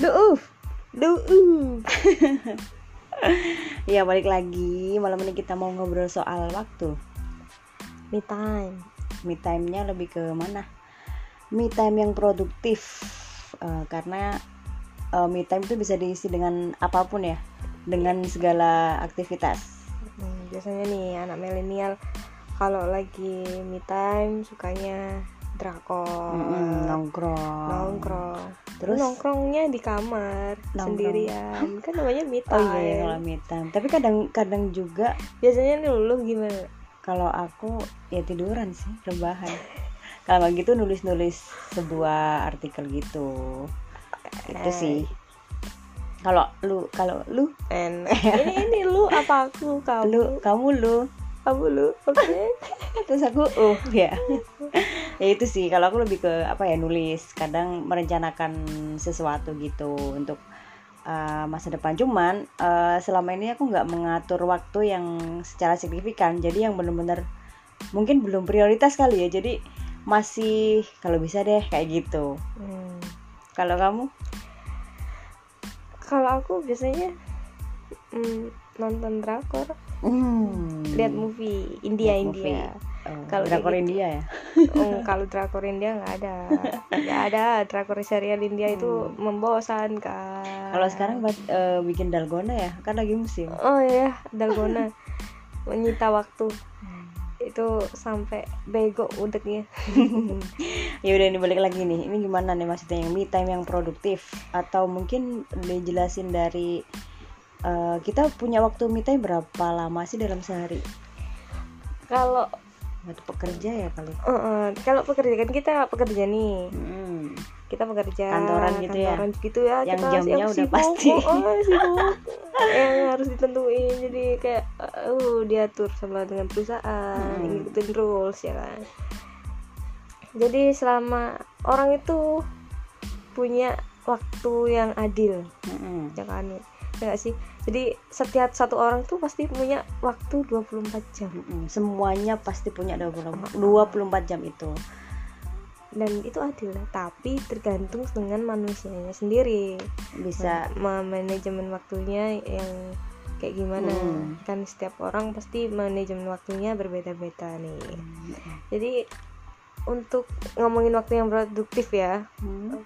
Duuf. Duh. Ya balik lagi malam ini kita mau ngobrol soal waktu. Me time. Me time-nya lebih ke mana? Me time yang produktif. Eh, karena eh, me time itu bisa diisi dengan apa pun ya, dengan segala aktivitas. Hmm, biasanya nih anak milenial kalau lagi me time sukanya drakor, Mm-mm, nongkrong. nongkrong. Terus? nongkrongnya di kamar Nongkrong. sendirian. Kan namanya me Oh iya, iya kalau me time. Tapi kadang-kadang juga Biasanya nih lu gimana? kalau aku ya tiduran sih, rebahan. kalau gitu nulis-nulis sebuah artikel gitu. Itu sih. Kalau lu kalau lu And ini ini lu apa aku kamu? lu kamu lu Kamu lu. Oke. terus aku uh ya. Ya itu sih kalau aku lebih ke apa ya nulis. Kadang merencanakan sesuatu gitu untuk uh, masa depan. Cuman uh, selama ini aku nggak mengatur waktu yang secara signifikan. Jadi yang bener-bener mungkin belum prioritas kali ya. Jadi masih kalau bisa deh kayak gitu. Hmm. kalau kamu? Kalau aku biasanya mm, nonton drakor, hmm. lihat movie India Lihat India. Oh, Kalau drakor gitu. India ya Hmm, kalau drakor India nggak ada, nggak ada drakor serial India itu membosankan. Hmm. kalau sekarang buat uh, bikin dalgona ya kan lagi musim oh ya dalgona menyita waktu itu sampai bego udeknya. ya udah ini balik lagi nih ini gimana nih maksudnya yang me time yang produktif atau mungkin dijelasin dari eh, kita punya waktu me time berapa lama sih dalam sehari Kalau waktu pekerja ya kali eh, eh, kalau pekerja kan kita pekerja nih, Hmm. kita pekerja Kantoran gitu ya? kantoran gitu ya Yang kita jamnya yang udah sibuk, pasti. oh, oh, sibuk yang harus ditentuin jadi kayak uh diatur sama dengan perusahaan Hmm. ngikutin rules ya kan jadi selama orang itu punya waktu yang adil Mm-mm. ya kan ya nggak sih? Jadi setiap satu orang tuh pasti punya waktu 24 jam. Mm-mm. semuanya pasti punya 20 24 jam itu. Dan itu adil tapi tergantung dengan manusianya sendiri. Bisa. Ma- manajemen waktunya yang kayak gimana. Hmm. kan setiap orang pasti manajemen waktunya berbeda-beda nih. Jadi untuk ngomongin waktu yang produktif ya. Hmm.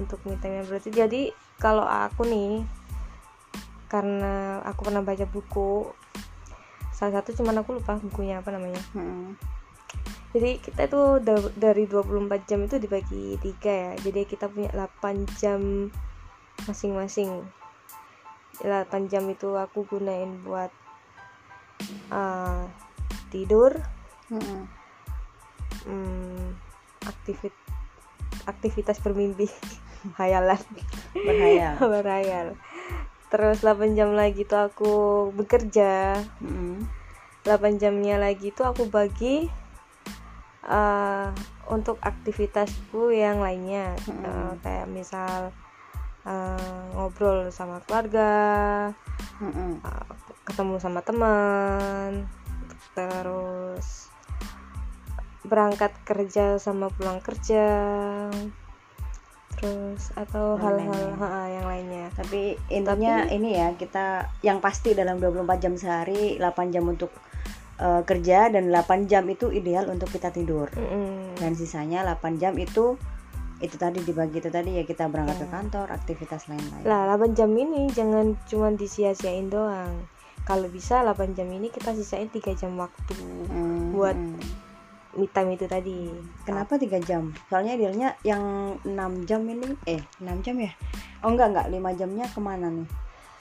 untuk me time yang produktif. Jadi kalau aku nih karena aku pernah baca buku. Salah satu cuman aku lupa bukunya apa namanya. Mm-mm. jadi kita itu da- dari 24 jam itu dibagi tiga ya. Jadi kita punya 8 jam masing-masing. 8 jam itu aku gunain buat uh, tidur. Mm-mm. hmm, aktivit aktivitas bermimpi. Hayalan. Berhayal. Berhayal terus 8 jam lagi tuh aku bekerja Mm-mm. 8 jamnya lagi tuh aku bagi eh, untuk aktivitasku yang lainnya Mm-mm. Eh, kayak misal eh, ngobrol sama keluarga Mm-mm. eh, ketemu sama teman terus berangkat kerja sama pulang kerja terus atau hal-hal yang lainnya Tapi intinya ini ya kita yang pasti dalam 24 jam sehari 8 jam untuk eh, kerja dan 8 jam itu ideal untuk kita tidur. Mm-mm. Dan sisanya 8 jam itu itu tadi dibagi itu tadi ya kita berangkat ke Ya. kantor, aktivitas lain-lain. Lah 8 jam ini jangan cuma disia-siain doang. Kalau bisa 8 jam ini kita sisain 3 jam waktu Hmm, buat hmm. Me time itu tadi. Kenapa 3 jam? Soalnya idealnya yang 6 jam ini eh 6 jam ya? Oh enggak enggak 5 jamnya ke mana nih?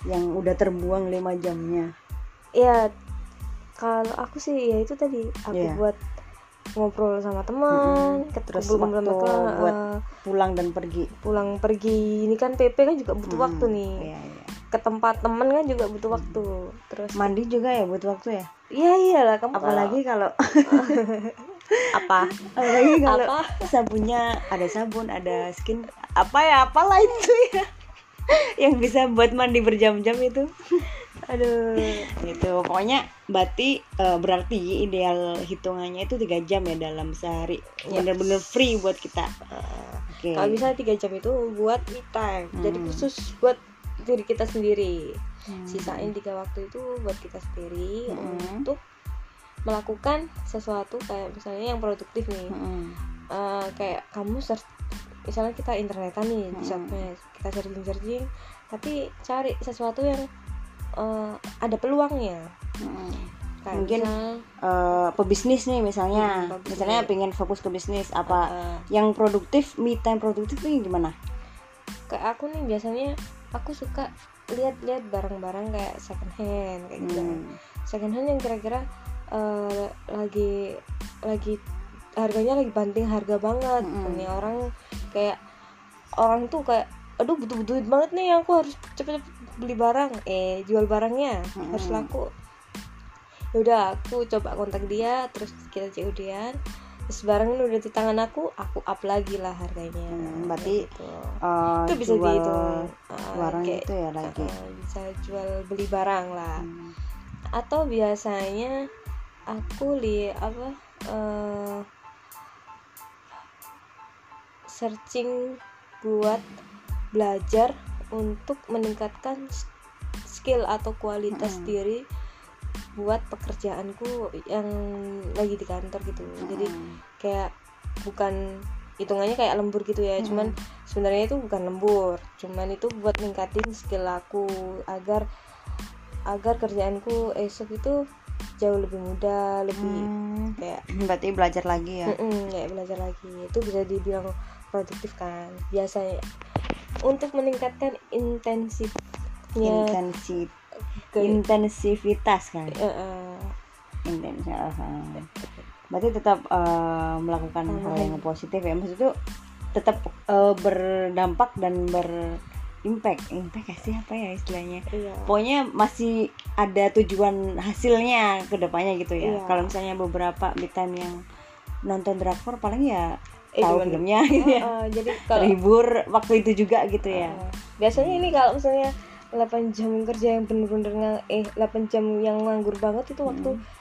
Yang udah terbuang 5 jamnya. Ya kalau aku sih ya itu tadi aku Iya. buat ngobrol sama teman, ket- Terus sama waktu buat eh, Pulang dan pergi. pulang pergi ini kan PP kan juga butuh Hmm, waktu nih. Iya, iya. Ke tempat teman kan juga butuh waktu. Terus Mandi juga ya butuh waktu ya? iya iyalah kamu Apalagi kalau apa? apalagi kalau Apa? sabunnya ada sabun ada skin apa ya apalah itu ya yang bisa buat mandi berjam-jam itu aduh gitu pokoknya berarti eh, berarti ideal hitungannya itu tiga jam ya dalam sehari Yes. bener-bener free buat kita Eh, oke kalau bisa tiga jam itu buat me time jadi Hmm. khusus buat diri kita sendiri Hmm. sisain tiga waktu itu buat kita sendiri Hmm. untuk melakukan sesuatu kayak misalnya yang produktif nih Mm-mm. Eh, kayak kamu search misalnya kita internetan nih di Hmm. sosmed kita searching searching tapi cari sesuatu yang eh, ada peluangnya Mm-mm. kayak Mungkin misal, Eh, pebisnis nih misalnya Hmm, pebisnis. misalnya pengen fokus ke bisnis apa eh, yang produktif me time produktif tuh gimana kayak aku nih biasanya aku suka lihat-lihat barang-barang kayak second hand kayak gitu Hmm. second hand yang kira-kira eh, lagi lagi harganya lagi banting harga banget Mm-mm. Nih orang kayak orang tuh kayak aduh butuh butuh banget nih aku harus cepet-cepet beli barang eh jual barangnya Mm-mm. harus laku yaudah aku coba kontak dia terus kita COD-an terus barang ini udah di tangan aku aku up lagi lah harganya Hmm, berarti, gitu. Eh, itu bisa jual dihitung barang kayak, itu ya lagi eh, bisa jual beli barang lah Hmm. atau biasanya aku li apa eh, searching buat belajar untuk meningkatkan skill atau kualitas Mm-mm. diri buat pekerjaanku yang lagi di kantor gitu jadi Mm-mm. kayak bukan hitungannya kayak lembur gitu ya cuman sebenarnya itu bukan lembur cuman itu buat ningkatin skill aku agar agar kerjaanku esok itu jauh lebih mudah lebih Hmm. kayak berarti belajar lagi ya mm-mm, kayak belajar lagi itu bisa dibilang produktif kan biasanya untuk meningkatkan intensifnya intensi ke intensivitas kan intens ah, ah. berarti tetap eh, melakukan hal Tambahan. yang positif ya maksud itu tetap eh, berdampak dan berimpact impact. Ya sih? Apa ya istilahnya? Iya. Pokoknya masih ada tujuan hasilnya ke depannya gitu ya. Iya. kalau misalnya beberapa mid time yang nonton drakor paling ya Eh, tahu cuman- filmnya gitu ya. Eh, jadi kalau terhibur waktu itu juga gitu ya. Uh, biasanya ini kalau misalnya 8 jam kerja yang bener-bener eh 8 jam yang nganggur banget itu waktu Hmm.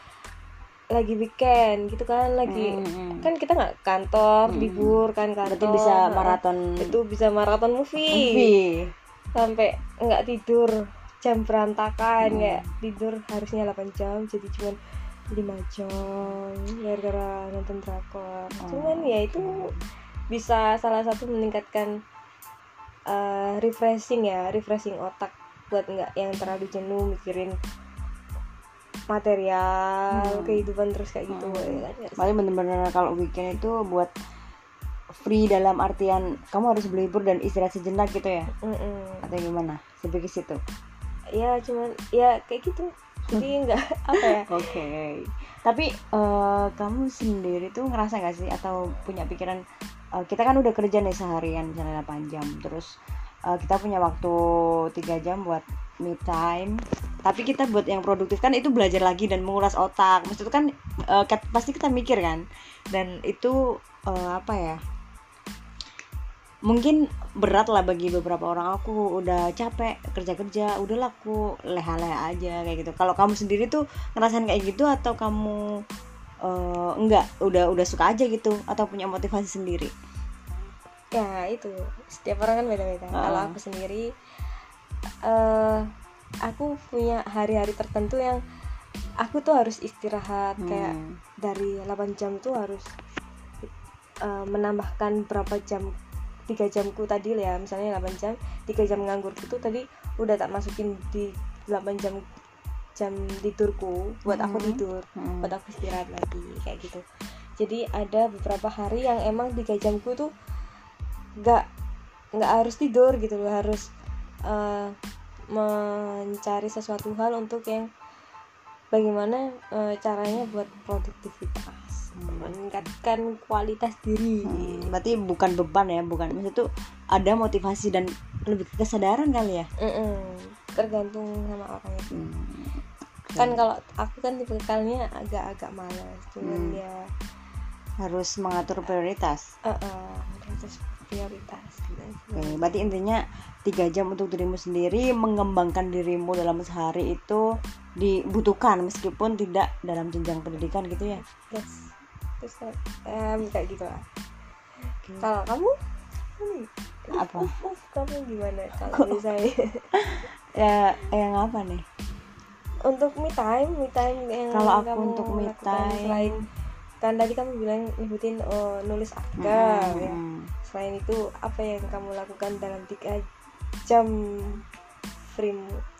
Lagi weekend gitu kan lagi Hmm, hmm. kan kita nggak kantor Hmm. libur kan kantor berarti bisa Nah, maraton itu bisa maraton movie, movie sampai nggak tidur jam berantakan Hmm. kayak tidur harusnya 8 jam jadi cuma 5 jam gara-gara nonton drakor Oh. cuman ya itu bisa salah satu meningkatkan uh, refreshing ya refreshing otak buat nggak yang terlalu jenuh mikirin material Hmm. kehidupan terus kayak gitu Hmm. ya kan? Paling bener-bener kalau weekend itu buat free dalam artian kamu harus berlibur dan istirahat sejenak gitu ya? Mm-mm. atau gimana? Sampai ke situ. Ya cuman ya kayak gitu. Jadi nggak apa ya? Oke. Tapi eh, kamu sendiri tuh ngerasa gak sih? Atau punya pikiran eh, kita kan udah kerja nih seharian misalnya 8 jam. Terus eh, kita punya waktu tiga jam buat me time tapi kita buat yang produktif kan itu belajar lagi dan menguras otak. Maksudnya kan eh, kat- pasti kita mikir kan? Dan itu eh, apa ya? Mungkin berat lah bagi beberapa orang. Aku udah capek kerja kerja udahlah aku leha-leha aja kayak gitu. Kalau kamu sendiri tuh ngerasain kayak gitu atau kamu eh, enggak udah udah suka aja gitu atau punya motivasi sendiri? Ya itu. Setiap orang kan beda-beda. Ah. kalau aku sendiri eh aku punya hari-hari tertentu yang aku tuh harus istirahat kayak Hmm. dari 8 jam tuh harus eh, menambahkan berapa jam tiga jamku tadi lah ya misalnya 8 jam tiga jam nganggur itu tadi udah tak masukin di 8 jam jam tidurku buat aku Mhm. tidur Hmm. buat aku istirahat lagi kayak gitu jadi ada beberapa hari yang emang tiga jamku tuh nggak nggak harus tidur gitu loh harus eh, mencari sesuatu hal untuk yang bagaimana eh, caranya buat produktivitas Hmm. meningkatkan kualitas diri Hmm, berarti bukan beban ya bukan maksud tuh ada motivasi dan lebih ke kesadaran kali ya Mm-mm. tergantung sama orang itu Hmm. kan kalau aku kan tipikalnya agak-agak malas cuman Hmm. ya harus mengatur prioritas uh, uh, prioritas Oke, berarti intinya tiga jam untuk dirimu sendiri mengembangkan dirimu dalam sehari itu dibutuhkan meskipun tidak dalam jenjang pendidikan gitu ya? Yes. Terus um, kayak gitu lah. Kalau kamu? Ini. Apa? kamu gimana? Kalau misalnya ya yang apa nih? Untuk me time me time yang Kalau aku kamu untuk me time- selain kan tadi kamu bilang nyebutin oh, nulis artikel Hmm, ya. hmm. selain itu apa yang kamu lakukan dalam tiga jam free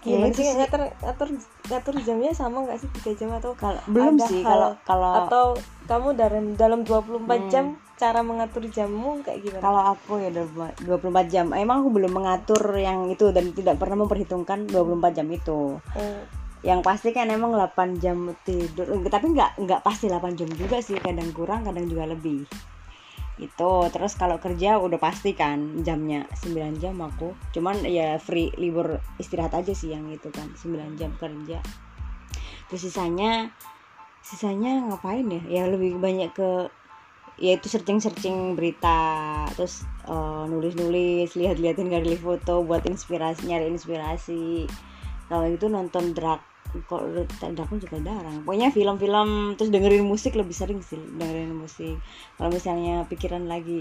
Ya, gimana sih ngatur ngatur ngatur jamnya sama nggak sih tiga jam atau kalau belum ada sih hal kalau kalau atau kamu dalam dalam 24 Hmm. jam cara mengatur jammu kayak gimana? Kalau aku ya 24 jam. Emang aku belum mengatur yang itu dan tidak pernah memperhitungkan 24 jam itu. Hmm, yang pasti kan emang 8 jam tidur tapi nggak nggak pasti 8 jam juga sih. Kadang kurang kadang juga lebih itu terus kalau kerja udah pasti kan jamnya 9 jam aku. Cuman ya free libur istirahat aja sih yang itu kan 9 jam kerja. Terus sisanya sisanya ngapain ya? Ya lebih banyak ke ya itu searching searching berita terus nulis nulis lihat lihatin galeri foto buat inspirasi nyari inspirasi. Kalau itu nonton drak kok drakor juga jarang. Pokoknya film-film terus dengerin musik lebih sering sih dengerin musik. Kalau misalnya pikiran lagi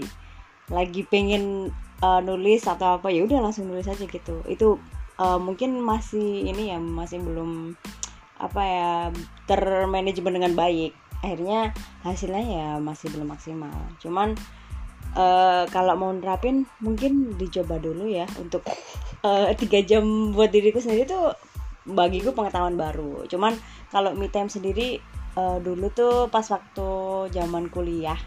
lagi pengen uh, nulis atau apa ya udah langsung nulis aja gitu. Itu uh, mungkin masih ini ya masih belum apa ya termanajemen dengan baik. Akhirnya hasilnya ya masih belum maksimal. Cuman uh, kalau mau nerapin mungkin dicoba dulu ya untuk uh, tiga jam buat diriku sendiri tuh bagiku pengetahuan baru. Cuman kalau me time sendiri uh, dulu tuh pas waktu zaman kuliah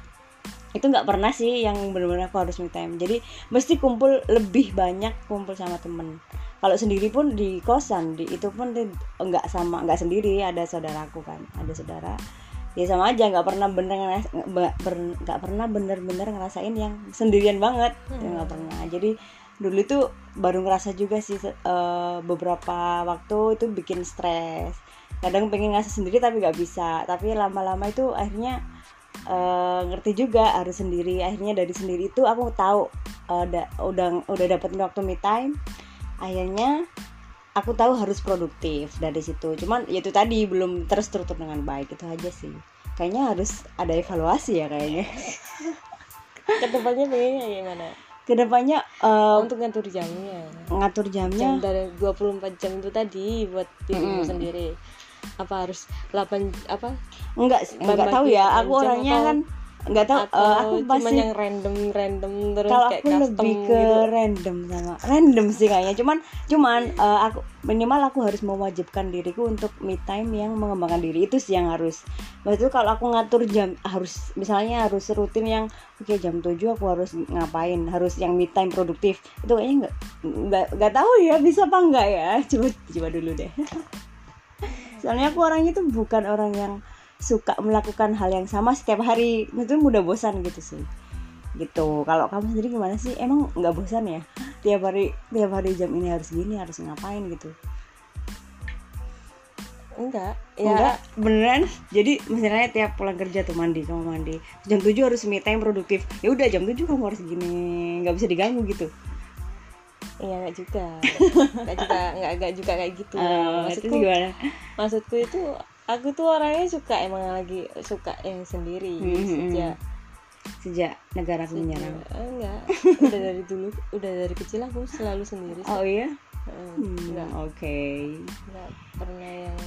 itu nggak pernah sih yang benar-benar aku harus me time. Jadi mesti kumpul lebih banyak kumpul sama temen. Kalau sendiri pun di kosan di itu pun nggak sama nggak sendiri. Ada saudaraku kan ada saudara. Ya sama aja nggak pernah bener nggak ber- pernah bener-bener ngerasain yang sendirian banget. Ya, nggak pernah. Jadi dulu itu baru ngerasa juga sih eh, beberapa waktu itu bikin stres. Kadang pengen ngasih sendiri tapi nggak bisa. Tapi lama-lama itu akhirnya eh, ngerti juga harus sendiri. Akhirnya dari sendiri itu aku tahu eh, da- udah udah dapat waktu me time. Akhirnya aku tahu harus produktif dari situ. Cuman ya itu tadi belum terstruktur dengan baik. Itu aja sih. Kayaknya harus ada evaluasi ya kayaknya. Ke depannya pengennya gimana ke depannya eh, untuk ngatur jamnya. ngatur jam jamnya dari 24 jam itu tadi buat dirimu Mm-mm. sendiri. Apa harus 8 apa? Enggak enggak tahu ya. aku jam orangnya kan enggak tahu atau eh, aku cuma pasti yang random random terus kalau kayak aku custom lebih ke gitu. random sama random sih kayaknya. Cuman cuman eh, aku minimal aku harus mewajibkan diriku untuk me time yang mengembangkan diri. Itu sih yang harus. Maksud itu kalau aku ngatur jam harus misalnya harus rutin yang oke jam 7 aku harus ngapain? Harus yang me time produktif. Itu kayaknya nggak nggak nggak tahu ya bisa apa enggak ya? Coba coba dulu deh. Soalnya aku orangnya tuh bukan orang yang suka melakukan hal yang sama setiap hari. Itu mudah bosan gitu sih. Gitu. Kalau kamu sendiri gimana sih? Emang nggak bosan ya? Tiap hari tiap hari jam ini harus gini harus ngapain gitu? Enggak. Ya enggak? Beneran? Jadi misalnya tiap pulang kerja tuh mandi kamu mandi. Jam 7 harus me time produktif. Ya udah jam 7 kamu harus gini. Nggak bisa diganggu gitu. Iya enggak juga. Enggak juga enggak enggak juga kayak gitu. Itu maksudku gimana? maksudku itu aku tuh orangnya suka emang lagi suka yang sendiri Hmm, hmm, hmm. sejak sejak negara aku menyerang. Eh, enggak. Udah dari dulu udah dari kecil aku selalu sendiri oh iya? Eh, Hmm, enggak. oke. Nggak pernah yang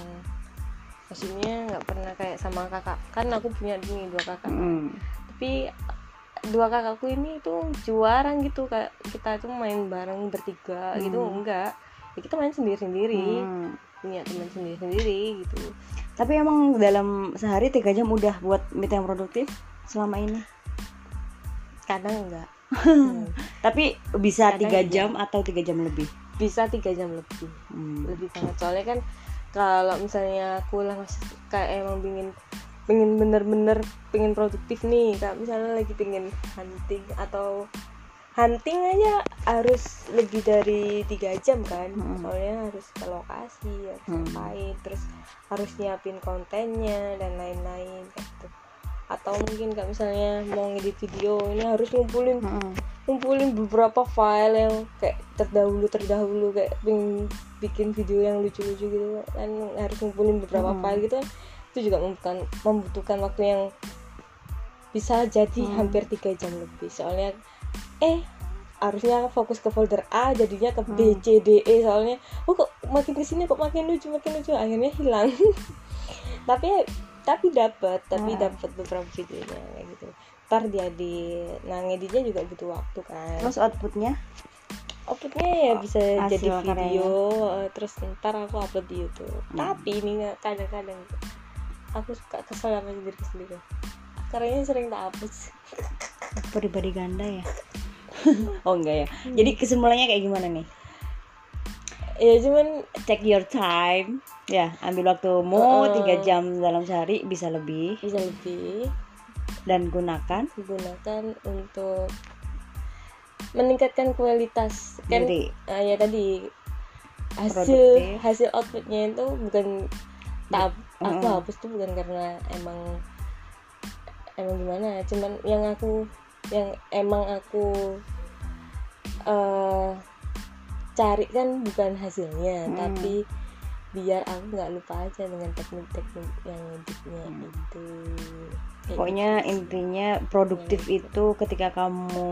maksudnya nggak pernah kayak sama kakak. Kan aku punya nih dua kakak. Hmm. tapi dua kakakku ini tuh jarang gitu kayak kita tuh main bareng bertiga gitu Hmm. enggak. Ya kita main sendiri sendiri Hmm. punya teman sendiri sendiri gitu tapi emang dalam sehari tiga jam udah buat me time produktif selama ini? Kadang enggak. Hmm. tapi bisa tiga jam atau tiga jam lebih? Bisa tiga jam lebih. Hmm. lebih banget. Soalnya kan kalau misalnya aku langsung kayak emang pingin pengen bener-bener pengen produktif nih. Kayak misalnya lagi pengen hunting atau hunting aja harus lebih dari tiga jam kan Mm-mm. soalnya harus ke lokasi harus Mm. ngapain terus harus nyiapin kontennya dan lain-lain gitu atau mungkin kayak misalnya mau ngedit video ini harus ngumpulin Mm-mm. ngumpulin beberapa file yang kayak terdahulu terdahulu kayak pengen bikin video yang lucu-lucu gitu kan harus ngumpulin beberapa Hmm. file gitu itu juga membutuhkan membutuhkan waktu yang bisa jadi Hmm. hampir tiga jam lebih soalnya eh harusnya fokus ke folder A jadinya ke B Hmm. C D E soalnya oh kok makin ke sini kok makin lucu makin lucu. Akhirnya hilang. Tapi tapi dapat tapi Hmm. dapat beberapa videonya kayak gitu. Ntar dia di ngeditnya juga butuh waktu kan. Terus outputnya? Outputnya ya bisa hasil jadi video eh, terus ntar aku upload di YouTube. Hmm. tapi ini kadang-kadang aku suka kesel sama diri sendiri karyanya sering tak hapus. Pribadi ganda ya? Oh enggak ya. Jadi kesimpulannya kayak gimana nih? Ya cuman take your time. Ya ambil waktumu Uh-uh. tiga jam dalam sehari bisa lebih. Bisa lebih. Dan gunakan. Digunakan untuk meningkatkan kualitas. Kan Jadi ah, ya tadi hasil Produktif. hasil outputnya itu bukan tak aku Mm-mm. hapus tuh bukan karena emang emang gimana cuman yang aku yang emang aku eh cari kan bukan hasilnya Mm. tapi biar aku nggak lupa aja dengan teknik-teknik yang editnya Mm. itu Kayak pokoknya gitu sih. intinya produktif itu ketika kamu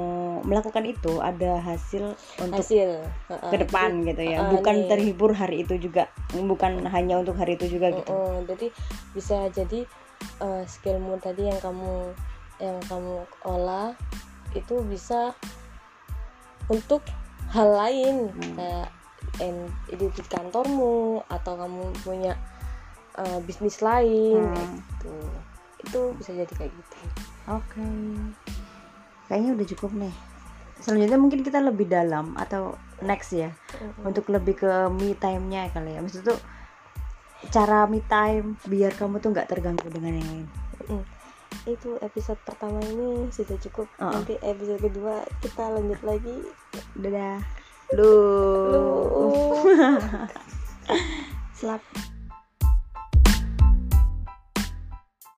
melakukan itu ada hasil untuk hasil Heeh, ke depan jadi, gitu ya uh, bukan nih. terhibur hari itu juga bukan hanya untuk hari itu juga gitu Heeh, jadi bisa jadi eh, skillmu tadi yang kamu yang kamu olah itu bisa untuk hal lain Hmm. kayak di kantormu atau kamu punya eh, bisnis lain Hmm. kayak gitu itu bisa jadi kayak gitu oke kayaknya udah cukup nih selanjutnya mungkin kita lebih dalam atau next ya Mm-mm. untuk lebih ke me time-nya kali ya maksud tuh cara me time biar kamu tuh nggak terganggu dengan yang lain Mm. itu episode pertama ini sudah cukup Oh. nanti episode kedua kita lanjut lagi dadah lu Lu. selap